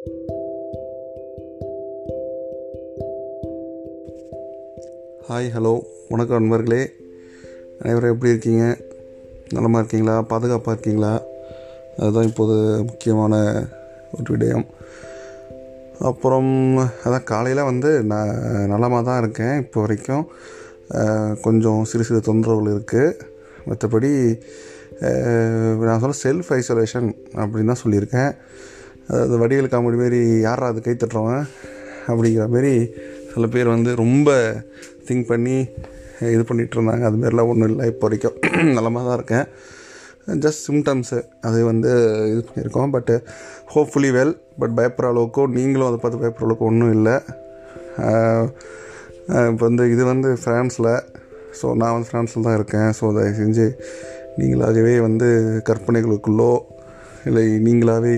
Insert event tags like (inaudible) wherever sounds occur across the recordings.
Hi hello வணக்கம் நண்பர்களே. அனைவரும் எப்படி இருக்கீங்க? நலமாக இருக்கீங்களா? பாதுகாப்பாக இருக்கீங்களா? அதுதான் இப்போது முக்கியமான ஒரு விடயம். அப்புறம் அதான் காலையில் வந்து நான் நலமாக தான் இருக்கேன். இப்போ வரைக்கும் கொஞ்சம் சிறு சிறு தொந்தரவுகள் இருக்குது மற்றபடி நான் சொல்ல செல்ஃப் ஐசோலேஷன் அப்படின்னு தான் சொல்லியிருக்கேன். அதாவது வடிவேல் காமெடி மாரி யாரா அது கை தட்டுறவன் அப்படிங்கிற மாரி சில பேர் வந்து ரொம்ப திங்க் பண்ணி இது பண்ணிகிட்டு இருந்தாங்க. அதுமாரிலாம் ஒன்றும் இல்லை. இப்போ வரைக்கும் (clears throat) நலமாக தான் இருக்கேன். ஜஸ்ட் சிம்டம்ஸு அது வந்து இது பண்ணியிருக்கோம். பட்டு ஹோப்ஃபுல்லி வெல் பட் பயப்படுற அளவுக்கோ நீங்களும் அதை பார்த்து பயப்படுற அளவுக்கு ஒன்றும் இல்லை. இப்போ வந்து இது வந்து ஃப்ரான்ஸில் ஸோ நான் வந்து ஃப்ரான்ஸில் தான் இருக்கேன். ஸோ அதை செஞ்சு நீங்களாகவே வந்து கற்பனைகளுக்குள்ளோ இல்லை நீங்களாகவே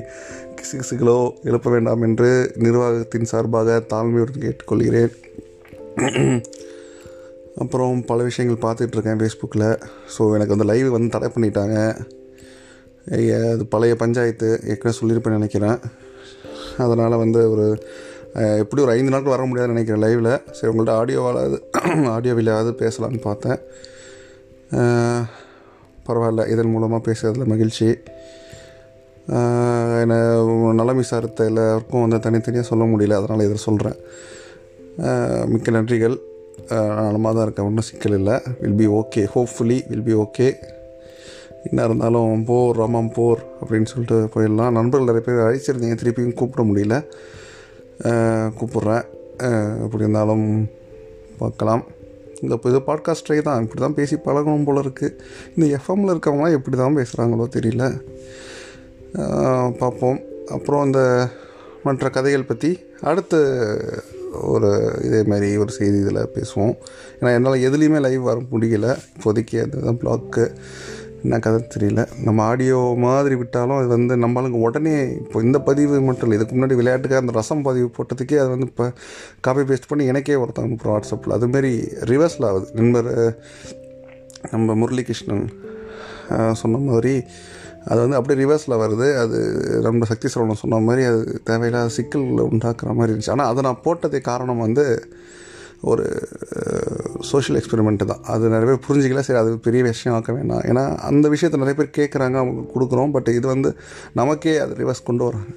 கிசுகிசுகளோ எழுப்ப வேண்டாம் என்று நிர்வாகத்தின் சார்பாக தாழ்மையுடன் கேட்டுக்கொள்கிறேன். அப்புறம் பல விஷயங்கள் பார்த்துட்ருக்கேன் ஃபேஸ்புக்கில் ஸோ எனக்கு அந்த லைவ் வந்து தடை பண்ணிட்டாங்க. அது பழைய பஞ்சாயத்து ஏற்கனவே சொல்லியிருப்பேன் நினைக்கிறேன். அதனால் வந்து ஒரு எப்படி ஒரு ஐந்து நாட்கள் வர முடியாதுன்னு நினைக்கிறேன் லைவில் சரி உங்கள்கிட்ட ஆடியோவாலாவது ஆடியோவிலாவது பேசலான்னு பார்த்தேன். பரவாயில்ல இதன் மூலமாக பேசுகிறதுல மகிழ்ச்சி. நலம் விசாரித்த எல்லாருக்கும் வந்து தனித்தனியாக சொல்ல முடியல அதனால் இதை சொல்கிறேன் மிக்க நன்றிகள். நலமாக தான் இருக்கேன் ஒன்றும் சிக்கல் இல்லை. Will be okay hopefully will be okay என்ன இருந்தாலும் போர் ரமம் போர் அப்படின்னு சொல்லிட்டு போயிடலாம். நண்பர்கள் நிறைய பேர் அழைச்சிருந்தீங்க திருப்பியும் கூப்பிட முடியல. கூப்பிட்றேன். எப்படி இருந்தாலும் பார்க்கலாம். இந்த இப்போ இது பாட்காஸ்டே தான் இப்படி தான் பேசி பழகணும் போல் இருக்குது இந்த எஃப்எம்மில் இருக்கவங்களாம் எப்படி தான் பேசுகிறாங்களோ தெரியல. பார்ப்போம். அப்புறம் அந்த மற்ற கதைகள் பற்றி அடுத்து ஒரு இதே மாதிரி ஒரு செய்தி இதில் பேசுவோம். ஏன்னா என்னால் எதுலேயுமே லைவ் வர முடியல. இப்போதைக்கு அந்த பிளாக்கு என்ன கதை தெரியல. நம்ம ஆடியோ மாதிரி விட்டாலும் அது வந்து நம்மளுக்கு உடனே இப்போ இந்த பதிவு மட்டும் இல்லை இதுக்கு முன்னாடி விளையாட்டுக்காக அந்த ரசம் பதிவு போட்டதுக்கே அது வந்து இப்போ காப்பி பேஸ்ட் பண்ணி எனக்கே ஒருத்தவங்க அனுப்புகிறோம் வாட்ஸ்அப்பில் அதுமாரி ரிவர்ஸில் ஆகுது. நண்பர் நம்ம முரளிகிருஷ்ணன் சொன்ன மாதிரி அது வந்து அப்படியே ரிவர்ஸில் வருது. அது நம்ம சக்தி சரவணன் சொன்ன மாதிரி அது தேவையில்லாத சிக்கல் உண்டாக்குற மாதிரி இருந்துச்சு. ஆனால் அதை நான் போட்டதே காரணம் வந்து ஒரு சோஷியல் எக்ஸ்பெரிமெண்ட்டு தான். அது நிறைய பேர் புரிஞ்சிக்கல. சரி அது பெரிய விஷயம் ஆக்க வேணாம் ஏன்னா அந்த விஷயத்தை நிறைய பேர் கேட்குறாங்க அவங்க கொடுக்குறோம். பட் இது வந்து நமக்கே அது ரிவர்ஸ் கொண்டு வராங்க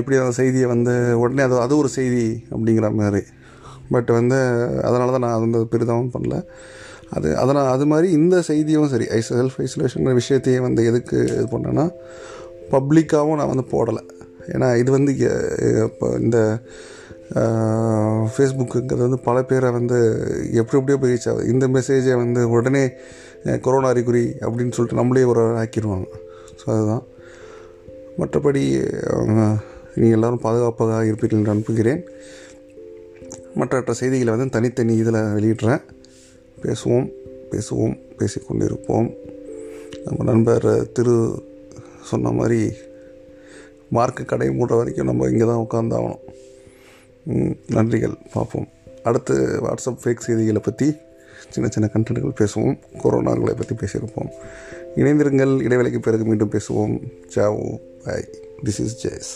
எப்படி அந்த செய்தியை வந்து உடனே அது அது ஒரு செய்தி அப்படிங்கிற மாதிரி. பட் வந்து அதனால தான் நான் வந்து பெரிதாகவும் பண்ணல. அது அதனால் அது மாதிரி இந்த செய்தியும் சரி ஐ செல்ஃப் ஐசோலேஷன் விஷயத்தையும் வந்து எதுக்கு இது பண்ணேன்னா பப்ளிக்காகவும் நான் வந்து போடலை. ஏன்னா இது வந்து இப்போ இந்த ஃபேஸ்புக்குங்கிறது வந்து பல பேரை வந்து எப்படி எப்படியோ போய் ரீச் ஆகுது. இந்த மெசேஜை வந்து உடனே கொரோனா அறிகுறி அப்படின்னு சொல்லிட்டு நம்மளே ஒரு ஆக்கிடுவாங்க ஸோ அதுதான். மற்றபடி நீங்கள் எல்லோரும் பாதுகாப்பாக இருப்பீர்கள் என்று அனுப்புகிறேன். மற்ற செய்திகளை வந்து தனித்தனி இதில் வெளியிடுறேன். பேசுவோம் பேசுவோம் பேசிக்கொண்டிருப்போம் நம்ம நண்பர் திரு சொன்ன மாதிரி மார்க்கு கடை மூடுற வரைக்கும் நம்ம இங்கே தான் உட்காந்தாகணும் நன்றிகள். பார்ப்போம். அடுத்து வாட்ஸ்அப் ஃபேக் செய்திகளை பற்றி சின்ன சின்ன கண்டென்ட்கள் பேசுவோம். கொரோனாங்களை பற்றி பேசியிருப்போம். இணைந்திருங்கள். இடைவேளைக்கு பிறகு மீண்டும் பேசுவோம். Ciao bye this is Jaish